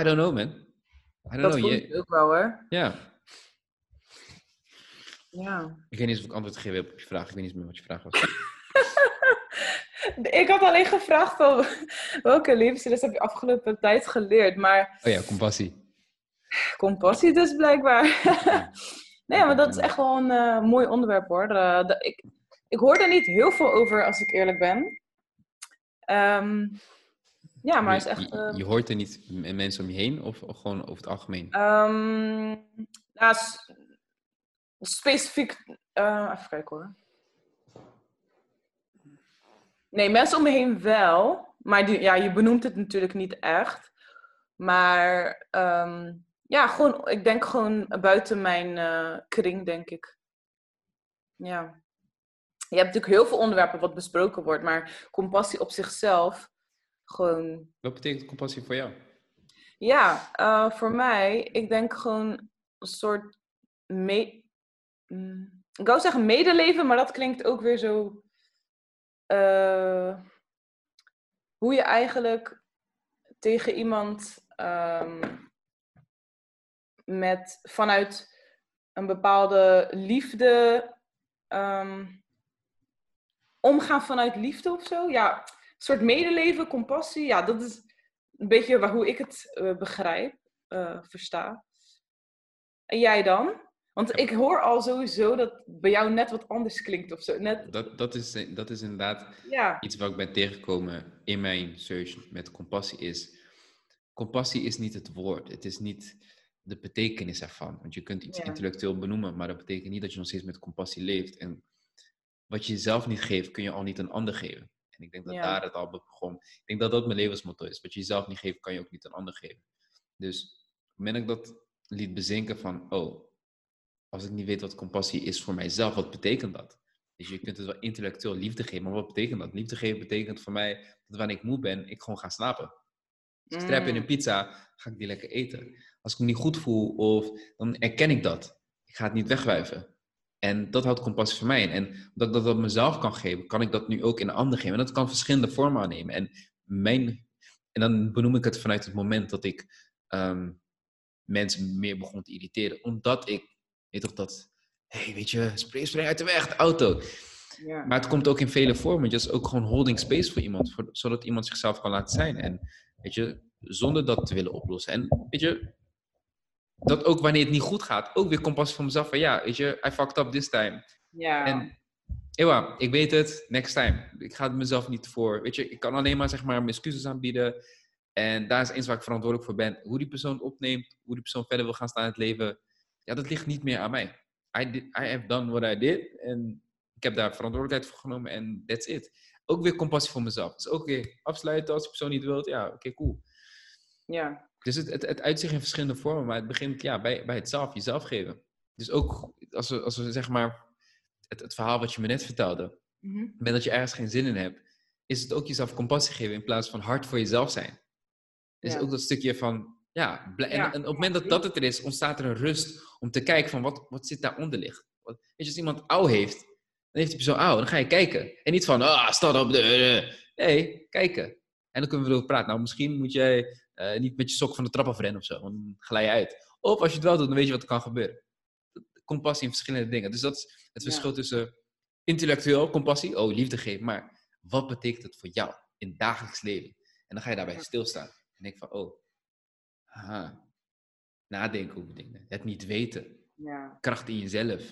I don't know, man. I don't Dat know. voel Je- ik ook wel hoor. ja, Ja. ik weet niet of ik antwoord gegeven heb op je vraag. Ik weet niet meer wat je vraag was. Ik had alleen gevraagd van welke levensles heb je afgelopen tijd geleerd, maar Oh ja, compassie. compassie dus blijkbaar. nee, maar dat is echt wel een eh, mooi onderwerp hoor. Eh, de- ik, ik hoor er niet heel veel over als ik eerlijk ben. Ehm, ja, maar het is echt... je, eh, je hoort er niet mensen om je heen of, of gewoon over het algemeen? Nou, s- specifiek. even kijken hoor. Nee, mensen om me heen wel. Maar die, ja, je benoemt het natuurlijk niet echt. Maar ehm, ja, gewoon, ik denk gewoon buiten mijn uh, kring, denk ik. Ja. Je hebt natuurlijk heel veel onderwerpen wat besproken wordt, maar compassie op zichzelf, gewoon... Wat betekent compassie voor jou? Ja, uh, voor mij, ik denk gewoon een soort... Me mm, ik wou zeggen medeleven, maar dat klinkt ook weer zo... Uh, hoe je eigenlijk tegen iemand um, met vanuit een bepaalde liefde um, omgaan vanuit liefde of zo. Ja, een soort medeleven, compassie. Ja, dat is een beetje hoe ik het uh, begrijp, uh, versta. En jij dan? Want ik hoor al sowieso dat bij jou net wat anders klinkt of zo. Net... Dat, dat, is, dat is inderdaad ja. iets wat ik ben tegengekomen in mijn search met compassie is... Compassie is niet het woord. Het is niet de betekenis ervan. Want je kunt iets intellectueel benoemen, maar dat betekent niet dat je nog steeds met compassie leeft. En wat je jezelf niet geeft, kun je al niet een ander geven. En ik denk dat daar het al begon. Ik denk dat dat mijn levensmotto is. Wat je jezelf niet geeft, kan je ook niet een ander geven. Dus moment ik dat liet bezinken van, oh, als ik niet weet wat compassie is voor mijzelf, wat betekent dat? Dus je kunt het wel intellectueel liefde geven, maar wat betekent dat? Liefde geven betekent voor mij dat wanneer ik moe ben, ik gewoon ga slapen. Als ik trap in een mm. pizza, ga ik die lekker eten. Als ik me niet goed voel, of, dan erken ik dat. Ik ga het niet wegwuiven. En dat houdt compassie voor mij in. En dat ik dat op mezelf kan geven, kan ik dat nu ook in een ander geven. En dat kan verschillende vormen aannemen. En, mijn, en dan benoem ik het vanuit het moment dat ik ehm, mensen meer begon te irriteren. Omdat ik, weet toch, dat, hey, weet je, spring, spring uit de weg, de auto. Ja. Maar het komt ook in vele vormen. Het is ook gewoon holding space voor iemand, voor, zodat iemand zichzelf kan laten zijn. En weet je, zonder dat te willen oplossen. En weet je, dat ook wanneer het niet goed gaat, ook weer compassie voor mezelf van ja, weet je, I fucked up this time. Ja. En ewa, ik weet het, next time. Ik ga het mezelf niet voor. Weet je, ik kan alleen maar zeg maar mijn excuses aanbieden. En daar is eens waar ik verantwoordelijk voor ben. Hoe die persoon opneemt, hoe die persoon verder wil gaan staan in het leven. Ja, dat ligt niet meer aan mij. I, did, I have done what I did. En ik heb daar verantwoordelijkheid voor genomen en that's it. Ook weer compassie voor mezelf. Dus ook weer afsluiten als die persoon niet wilt. Ja, oké, cool. Ja. Dus het, het, het uitzicht in verschillende vormen, maar het begint ja, bij, bij het zelf, jezelf geven. Dus ook als we, als we zeg maar het, het verhaal wat je me net vertelde, mm met dat je ergens geen zin in hebt, is het ook jezelf compassie geven in plaats van hard voor jezelf zijn. Is ook dat stukje van, ja, en, en, op het moment dat dat het er is, ontstaat er een rust om te kijken van wat, wat zit daaronder ligt. Weet je, als iemand ouw heeft, dan heeft die persoon ouw, dan ga je kijken. En niet van, ah, sta op de... Nee, kijken. En dan kunnen we erover praten. Nou, misschien moet jij uh, niet met je sok van de trap afrennen of zo, want dan glij je uit. Of als je het wel doet, dan weet je wat er kan gebeuren. Compassie in verschillende dingen. Dus dat is het verschil tussen intellectueel compassie, oh, liefde geven, maar wat betekent het voor jou in het dagelijks leven? En dan ga je daarbij stilstaan en denk van, oh, aha, nadenken over dingen, het niet weten, ja. kracht in jezelf.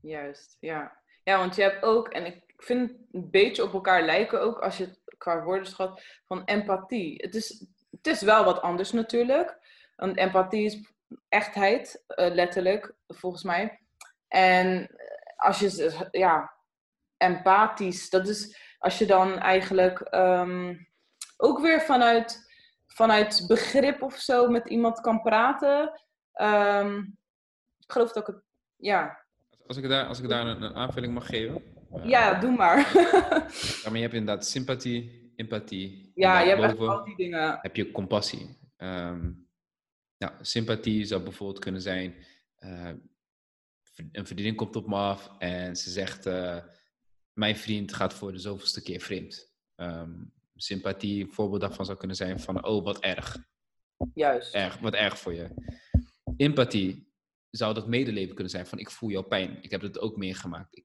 Juist, ja. Ja, want je hebt ook, en ik vind het een beetje op elkaar lijken ook als je het qua woordenschat, van empathie. Het is het is wel wat anders natuurlijk. Want empathie is echtheid, uh, letterlijk, volgens mij. En als je, ja, empathisch, dat is als je dan eigenlijk um, ook weer vanuit, vanuit begrip of zo met iemand kan praten. Um, ik geloof dat ik het, ja. Als ik daar, als ik daar een, een aanvulling mag geven. ja, doe maar. ja, maar je hebt inderdaad sympathie, empathie. Ja, je hebt al die dingen. Heb je compassie. Um, nou, sympathie zou bijvoorbeeld kunnen zijn... Uh, een vriendin komt op me af en ze zegt... Uh, mijn vriend gaat voor de zoveelste keer vreemd. Um, sympathie, een voorbeeld daarvan zou kunnen zijn van... Oh, wat erg. Juist. Erg, wat erg voor je. Empathie zou dat medeleven kunnen zijn van... Ik voel jouw pijn. Ik heb het ook meegemaakt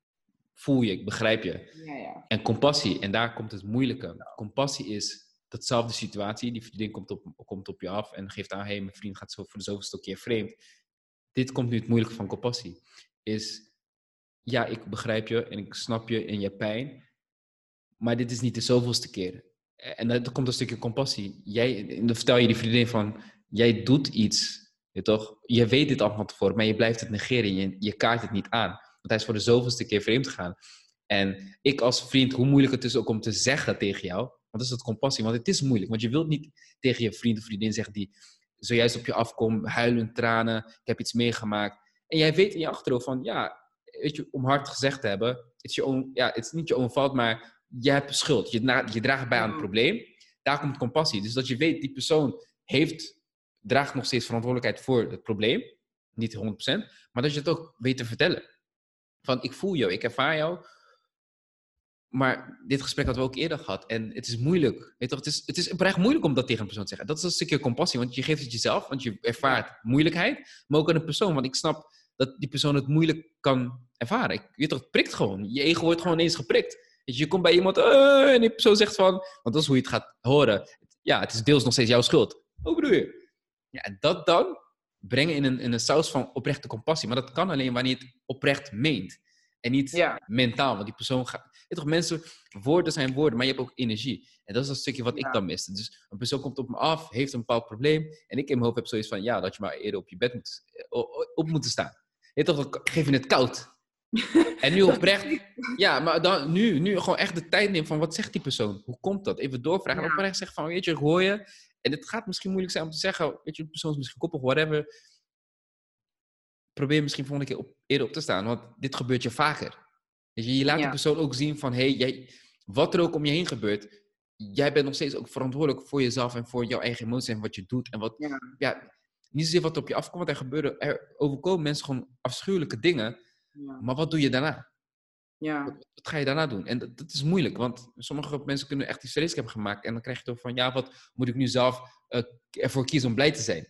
voel je, ik begrijp je. Ja, ja. En compassie, en daar komt het moeilijke. Compassie is datzelfde situatie. Die vriendin komt op, komt op je af en geeft aan: hé, hey, mijn vriend gaat zo voor de zoveelste keer vreemd. Dit komt nu het moeilijke van compassie. Is ja, ik begrijp je en ik snap je in je pijn, maar dit is niet de zoveelste keer. En dan komt een stukje compassie. Jij, dan vertel je die vriendin van: jij doet iets. Je, toch? je weet dit allemaal tevoren, maar je blijft het negeren. Je, je kaart het niet aan hij is voor de zoveelste keer vreemd gegaan. En ik als vriend, hoe moeilijk het is ook om te zeggen tegen jou, want dat is dat compassie, want het is moeilijk, want je wilt niet tegen je vriend of vriendin zeggen die zojuist op je afkomt, huilen, tranen, ik heb iets meegemaakt. En jij weet in je achterhoofd van, ja, weet je, om hard gezegd te hebben, het is, je own, ja, het is niet je onfout, maar je hebt schuld. Je, je draagt bij aan het probleem. Daar komt compassie. Dus dat je weet, die persoon heeft, draagt nog steeds verantwoordelijkheid voor het probleem. Niet 100%. Maar dat je het ook weet te vertellen. Van, ik voel jou, ik ervaar jou. Maar dit gesprek hadden we ook eerder gehad. En het is moeilijk. Weet toch, het, is, het is oprecht moeilijk om dat tegen een persoon te zeggen. Dat is een stukje compassie. Want je geeft het jezelf. Want je ervaart moeilijkheid. Maar ook aan een persoon. Want ik snap dat die persoon het moeilijk kan ervaren. Ik weet toch, het prikt gewoon. Je ego wordt gewoon ineens geprikt. Je, je komt bij iemand uh, en die persoon zegt van... Want dat is hoe je het gaat horen. Ja, het is deels nog steeds jouw schuld. Hoe bedoel je? Ja, en dat dan brengen in een, in een saus van oprechte compassie. Maar dat kan alleen wanneer je het oprecht meent. En niet mentaal. Want die persoon gaat... Weet toch, mensen... Woorden zijn woorden, maar je hebt ook energie. En dat is een stukje wat ik dan miste. Dus een persoon komt op me af, heeft een bepaald probleem. En ik in mijn hoofd heb zoiets van... Ja, dat je maar eerder op je bed moet, op moet staan. Weet toch, geef je het koud. En nu oprecht, ja, maar dan, nu, nu gewoon echt de tijd nemen van wat zegt die persoon? Hoe komt dat? Even doorvragen. En oprecht zeggen van, weet je, ik hoor je. En het gaat misschien moeilijk zijn om te zeggen, weet je, de persoon is misschien koppig, whatever. Probeer misschien volgende keer op, eerder op te staan, want dit gebeurt je vaker. Weet je, je laat de persoon ook zien van, hey, jij, wat er ook om je heen gebeurt, jij bent nog steeds ook verantwoordelijk voor jezelf en voor jouw eigen emoties en wat je doet. En wat, ja, ja niet zozeer wat op je afkomt, want er gebeuren, er overkomen mensen gewoon afschuwelijke dingen. Ja. Maar wat doe je daarna? Ja. Wat, ga je daarna doen? En dat, dat, is moeilijk, want sommige mensen kunnen echt die hebben gemaakt. En dan krijg je toch van, ja, wat moet ik nu zelf uh, ervoor kiezen om blij te zijn?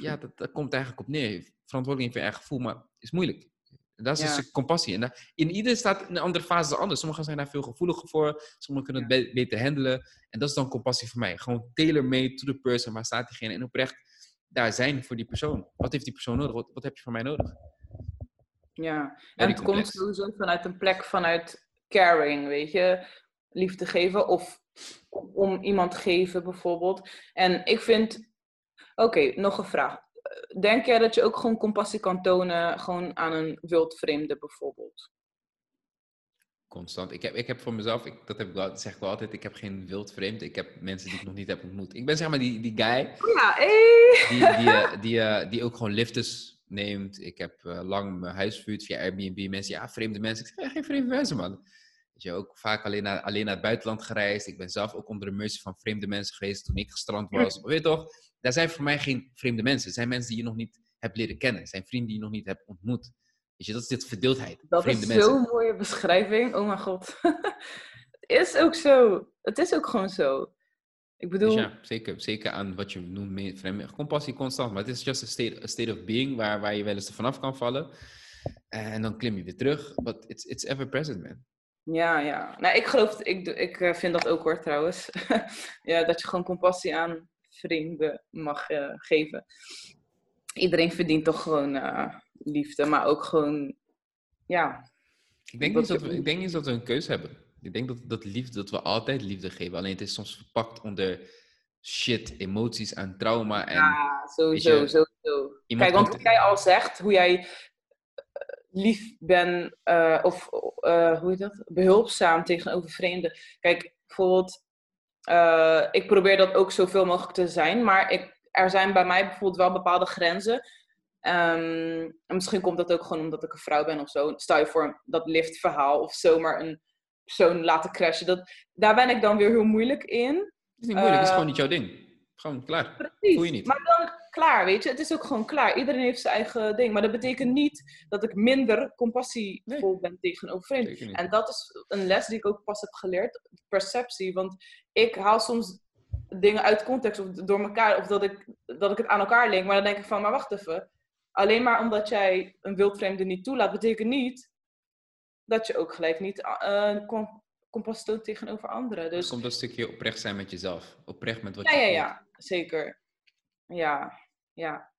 Ja, dat, dat komt eigenlijk op neer. Verantwoordelijk voor je eigen gevoel, maar is moeilijk. Dat is ja. dus compassie. En in ieder staat in een andere fase anders. Sommigen zijn daar veel gevoeliger voor. Sommigen kunnen het beter handelen. En dat is dan compassie voor mij. Gewoon tailor-made to the person. Waar staat diegene? En oprecht daar zijn voor die persoon. Wat heeft die persoon nodig? Wat, wat heb je van mij nodig? Ja, en het komt sowieso vanuit een plek vanuit caring, weet je. Liefde geven of om iemand geven bijvoorbeeld. En ik vind... Oké, nog een vraag. Denk jij dat je ook gewoon compassie kan tonen gewoon aan een wildvreemde bijvoorbeeld? Constant. Ik heb, ik heb voor mezelf, ik, dat, heb ik wel, zeg ik wel altijd, ik heb geen wildvreemd. Ik heb mensen die ik nog niet heb ontmoet. Ik ben zeg maar die, die guy. Ja, hey. Die, die, die, eh, die, eh, die ook gewoon lifters neemt. Ik heb uh, lang mijn huis verhuurd via Airbnb. Mensen, ja, vreemde mensen. Ik zeg, ja, geen vreemde mensen, man. Weet je, ook vaak alleen naar, alleen naar het buitenland gereisd. Ik ben zelf ook onder de mercy van vreemde mensen geweest toen ik gestrand was. Maar weet je toch, daar zijn voor mij geen vreemde mensen. Het zijn mensen die je nog niet hebt leren kennen. Het zijn vrienden die je nog niet hebt ontmoet. Weet je, dat is dit verdeeldheid. Dat is zo'n mooie beschrijving. Oh mijn god. het is ook zo. Het is ook gewoon zo. Ik bedoel... Dus ja, zeker, zeker aan wat je noemt compassie constant. Maar het is just a state, a state of being waar, waar je wel eens vanaf kan vallen. En dan klim je weer terug. But it's, it's ever present, man. Ja, ja. Nou, ik geloof, ik, ik eh, vind dat ook hoor trouwens. ja, dat je gewoon compassie aan vrienden mag uh, geven. Iedereen verdient toch gewoon uh, liefde, maar ook gewoon, ja. Ik denk, niet dat we, ik denk niet dat we een keuze hebben. Ik denk dat, dat liefde, dat we altijd liefde geven. Alleen het is soms verpakt onder shit, emoties en trauma. En, ja, sowieso, sowieso. Kijk, want wat jij al zegt, hoe jij eh, lief bent, uh, of uh, hoe heet dat? Behulpzaam tegenover vreemden. Kijk, bijvoorbeeld, uh, ik probeer dat ook zoveel mogelijk te zijn, maar ik, er zijn bij mij bijvoorbeeld wel bepaalde grenzen. Um, en misschien komt dat ook gewoon omdat ik een vrouw ben of zo. Stel je voor dat liftverhaal of zomaar een persoon laten crashen. Dat, daar ben ik dan weer heel moeilijk in. Het is niet moeilijk, het is gewoon niet jouw ding. Gewoon klaar. Precies. Voel je niet. Maar dan klaar, weet je. Het is ook gewoon klaar. Iedereen heeft zijn eigen ding. Maar dat betekent niet dat ik minder compassievol ben tegenover vreemden. En dat is een les die ik ook pas heb geleerd. Perceptie. Want ik haal soms dingen uit context of door elkaar. Of dat ik, dat ik het aan elkaar link. Maar dan denk ik van, maar wacht even. Alleen maar omdat jij een wildvreemde niet toelaat, betekent niet dat je ook gelijk niet uh, kompas toont tegenover anderen. Dus... komt dat stukje oprecht zijn met jezelf. Oprecht met wat ja, je Ja, ja, zeker. Ja, ja.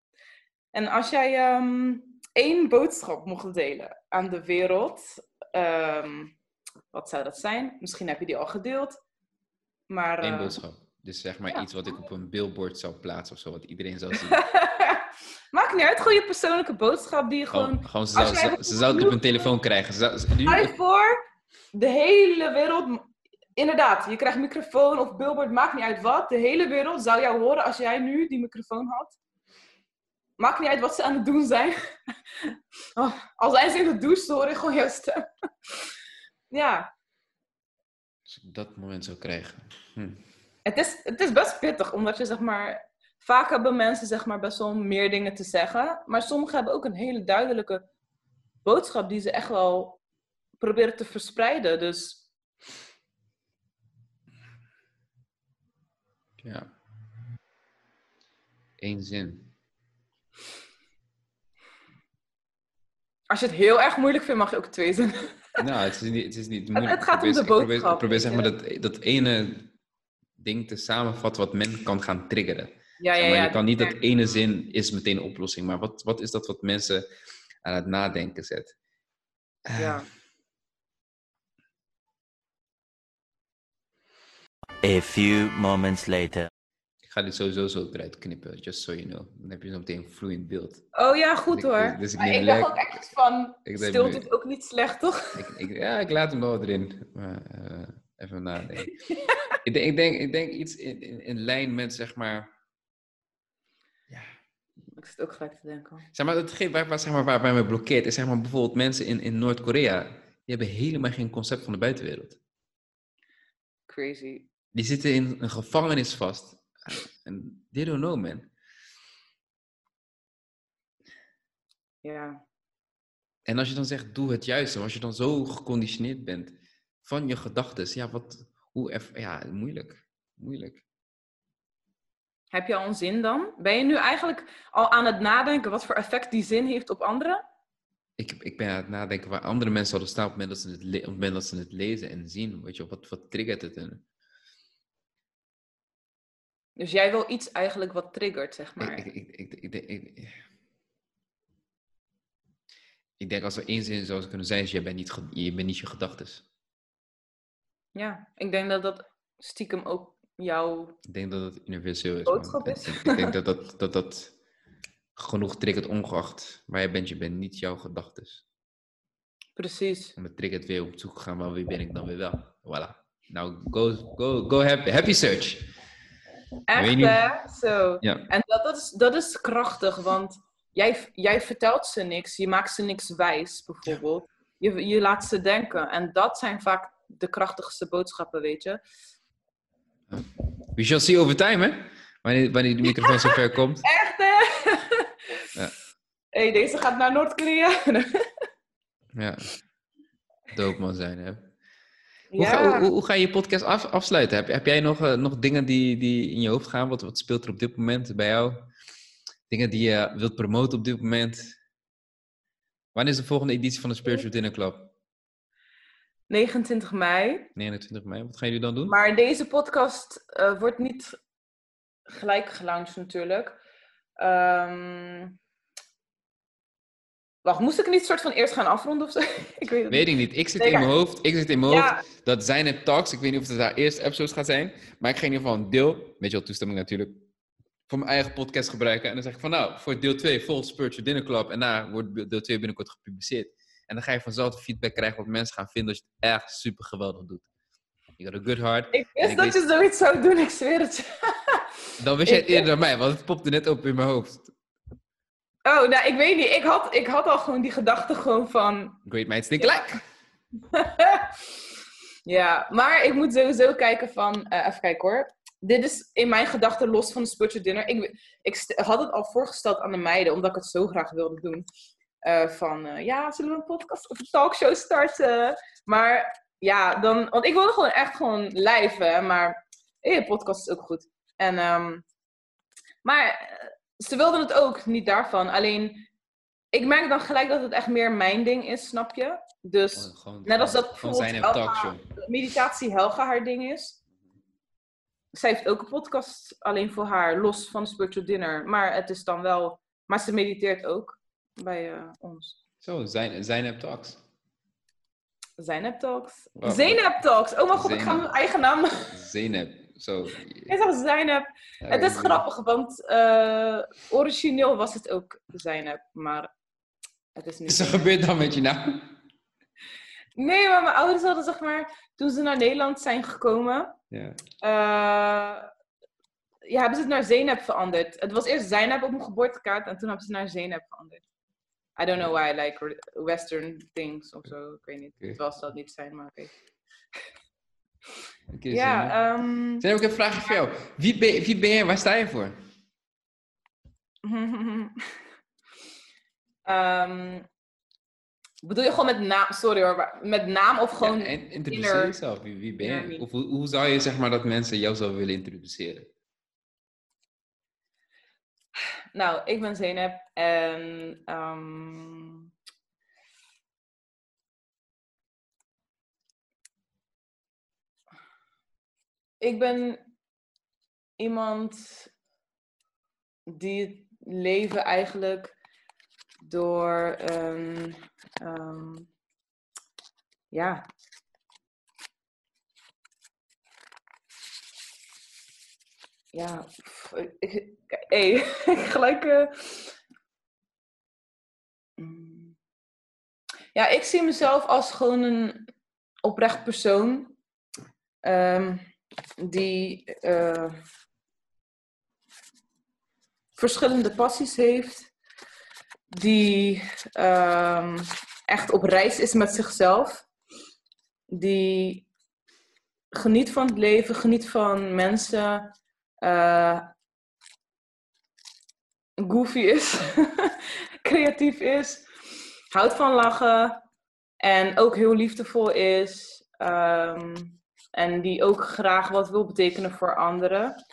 En als jij um, één boodschap mocht delen aan de wereld, um, wat zou dat zijn? Misschien heb je die al gedeeld. Maar, Eén uh... boodschap. Dus zeg maar iets wat ik op een billboard zou plaatsen of zo, wat iedereen zou zien. Maakt niet uit, gewoon je persoonlijke boodschap die je gewoon... gewoon, ze, zou, ze, ze, zou het op een telefoon krijgen. Ze zou, nu... voor, de hele wereld, inderdaad, je krijgt microfoon of billboard, maakt niet uit wat. De hele wereld zou jou horen als jij nu die microfoon had. Maakt niet uit wat ze aan het doen zijn. Oh, al zijn ze in de douche, hoor ik gewoon jouw stem. ja. Als ik dat moment zou krijgen. Hm. Het, is, het is best pittig, omdat je zeg maar... Vaak hebben mensen zeg maar best wel meer dingen te zeggen. Maar sommigen hebben ook een hele duidelijke boodschap die ze echt wel proberen te verspreiden. Dus Ja. Eén zin. als je het heel erg moeilijk vindt, mag je ook twee zinnen. Nou, het is niet, het is niet moeilijk. het gaat om de probeer- ik boodschap. probeer, ik probeer zeg maar dat, dat ene ding te samenvatten wat men kan gaan triggeren. Ja, ja, Zeg maar ja. je kan niet dat ja. ene zin is meteen een oplossing. Maar wat, wat is dat wat mensen aan het nadenken zet? Eh, Ja. A few moments later. Ik ga dit sowieso zo eruit knippen, just so you know. Dan heb je zo meteen een vloeiend beeld. Oh ja, goed Ik- hoor. dus ik Maar neem ik dacht ook echt van, stilte is ook niet slecht, toch? Ik, ik, ja, ik laat hem wel erin. Maar eh, even nadenken. ik, denk, ik, denk, ik denk iets in, in, in lijn met, zeg maar... Ik zit ook gelijk te denken. zeg maar, hetgeen waar, waar, zeg maar, waar, waar me blokkeert, is zeg maar, bijvoorbeeld mensen in, in Noord-Korea. Die hebben helemaal geen concept van de buitenwereld. Crazy. Die zitten in een gevangenis vast. En they don't know, man. Ja. En als je dan zegt, doe het juiste, als je dan zo geconditioneerd bent van je gedachten, ja, wat, hoe, ja, moeilijk. Moeilijk. Heb je al een zin dan? Ben je nu eigenlijk al aan het nadenken wat voor effect die zin heeft op anderen? Ik, ik ben aan het nadenken waar andere mensen zouden staan op het moment dat ze het, le- op het, moment dat ze het lezen en zien. Weet je, wat, wat triggert het hen? Dus jij wil iets eigenlijk wat triggert, zeg maar. Ik, ik, ik, ik, ik, denk- als er één zin zou kunnen zijn, is je bent niet, je, bent niet je gedachtes. Ja, ik denk dat dat stiekem ook jouw... Ik denk dat het universeel is. Boodschap is. Ik, denk dat dat, dat dat genoeg triggert, ongeacht waar je bent. Je bent niet jouw gedachtes. Precies. En dat triggert weer op zoek gaan, maar wie ben ik dan weer wel? Voilà. Nou, go, go, go happy. Happy search. Echt, niet- hè? Zo. Ja. En dat, dat, is, dat is krachtig, want jij, jij vertelt ze niks. Je maakt ze niks wijs, bijvoorbeeld. Je, je laat ze denken. En dat zijn vaak de krachtigste boodschappen, weet je. We shall see over time, hè? Wanneer, wanneer de microfoon zo ver komt. Echt, hè? Ja. hey, deze gaat naar Noord-Korea. Ja. Doop man zijn, hè? Hoe, ja. ga, hoe, hoe ga je je podcast af, afsluiten? Heb, heb jij nog, eh, nog dingen die, die in je hoofd gaan? Wat, wat speelt er op dit moment bij jou? Dingen die je wilt promoten op dit moment? Wanneer is de volgende editie van de Spiritual Dinner Club? 29 mei. 29 mei. Wat gaan jullie dan doen? Maar deze podcast eh, wordt niet gelijk gelaunched natuurlijk. Ehm, Wacht, moest ik niet soort van eerst gaan afronden of zo? ik weet het Weet niet. ik niet. Ik zit Nee, in mijn hoofd. Ik zit in mijn Ja. hoofd. Dat zijn het talks. Ik weet niet of het haar eerste episodes gaat zijn. Maar ik ga in ieder geval een deel, je wel, toestemming natuurlijk, voor mijn eigen podcast gebruiken. En dan zeg ik van nou, voor deel 2 volgt Spiritual Dinner Club. En daar wordt deel 2 binnenkort gepubliceerd. En dan ga je vanzelf de feedback krijgen wat mensen gaan vinden als je het echt super geweldig doet. You got a good heart. Ik wist ik dat weet- je zoiets zou doen, ik zweer het je. Dan wist jij het eerder dan mij, want het popte net op in mijn hoofd. Oh, nou, ik weet niet. Ik had, ik had al gewoon die gedachte gewoon van... Great minds think alike. ja, maar ik moet sowieso kijken van... eh, even kijken hoor. Dit is in mijn gedachten los van de spiritual dinner. Ik, ik had het al voorgesteld aan de meiden, omdat ik het zo graag wilde doen. Eh, van, eh, ja, zullen we een podcast of een talkshow starten? Maar ja, dan... Want ik wilde gewoon echt gewoon live, hè. Maar eh, podcast is ook goed. En, ehm, maar ze wilden het ook, niet daarvan. Alleen, ik merk dan gelijk dat het echt meer mijn ding is, snap je? Dus... Gewoon- Net als dat bijvoorbeeld zijn Elga- talkshow. meditatie Helga haar ding is. Zij heeft ook een podcast alleen voor haar, los van Spiritual Dinner. Maar het is dan wel... Maar ze mediteert ook bij eh, ons. Zo, zijn, zijn talks. Zainab Talks. Oh, Talks. Oh mijn god, ik ga mijn eigen naam... Zeynep. Zo. Ik zeg Zainab. Het is grappig, want eh, origineel was het ook Zainab. Maar het is nu... Is er gebeurd dan met je naam? Nee, maar mijn ouders hadden zeg maar, toen ze naar Nederland zijn gekomen, Ja. eh, ja, hebben ze het naar Zeynep veranderd. Het was eerst Zeynep op mijn geboortekaart en toen hebben ze het naar Zeynep veranderd. I don't know why, like re- western things of zo, ik weet niet. Terwijl ze dat niet zijn, maar oké. Oké, Ja, Zeynep. ehm, Zeynep, ik heb een vraagje voor jou. Wie ben, wie ben jij? Waar sta je voor? Ehm, bedoel je gewoon met naam, sorry hoor, met naam of gewoon... Ja, introduceer inner- jezelf. Wie, wie ben me. Of hoe, hoe zou je zeg maar dat mensen jou zouden willen introduceren? Nou, ik ben Zeynep en ehm, ik ben iemand die het leven eigenlijk door een, ehm, ja, ja, hey, gelijk. eh, mm. Ja, ik zie mezelf als gewoon een oprecht persoon. ehm, die eh, verschillende passies heeft. Die ehm, echt op reis is met zichzelf. Die geniet van het leven, geniet van mensen eh, goofy is, creatief is, houdt van lachen en ook heel liefdevol is. ehm, en die ook graag wat wil betekenen voor anderen.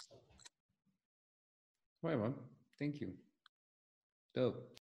Mooi man. Thank you. Dope.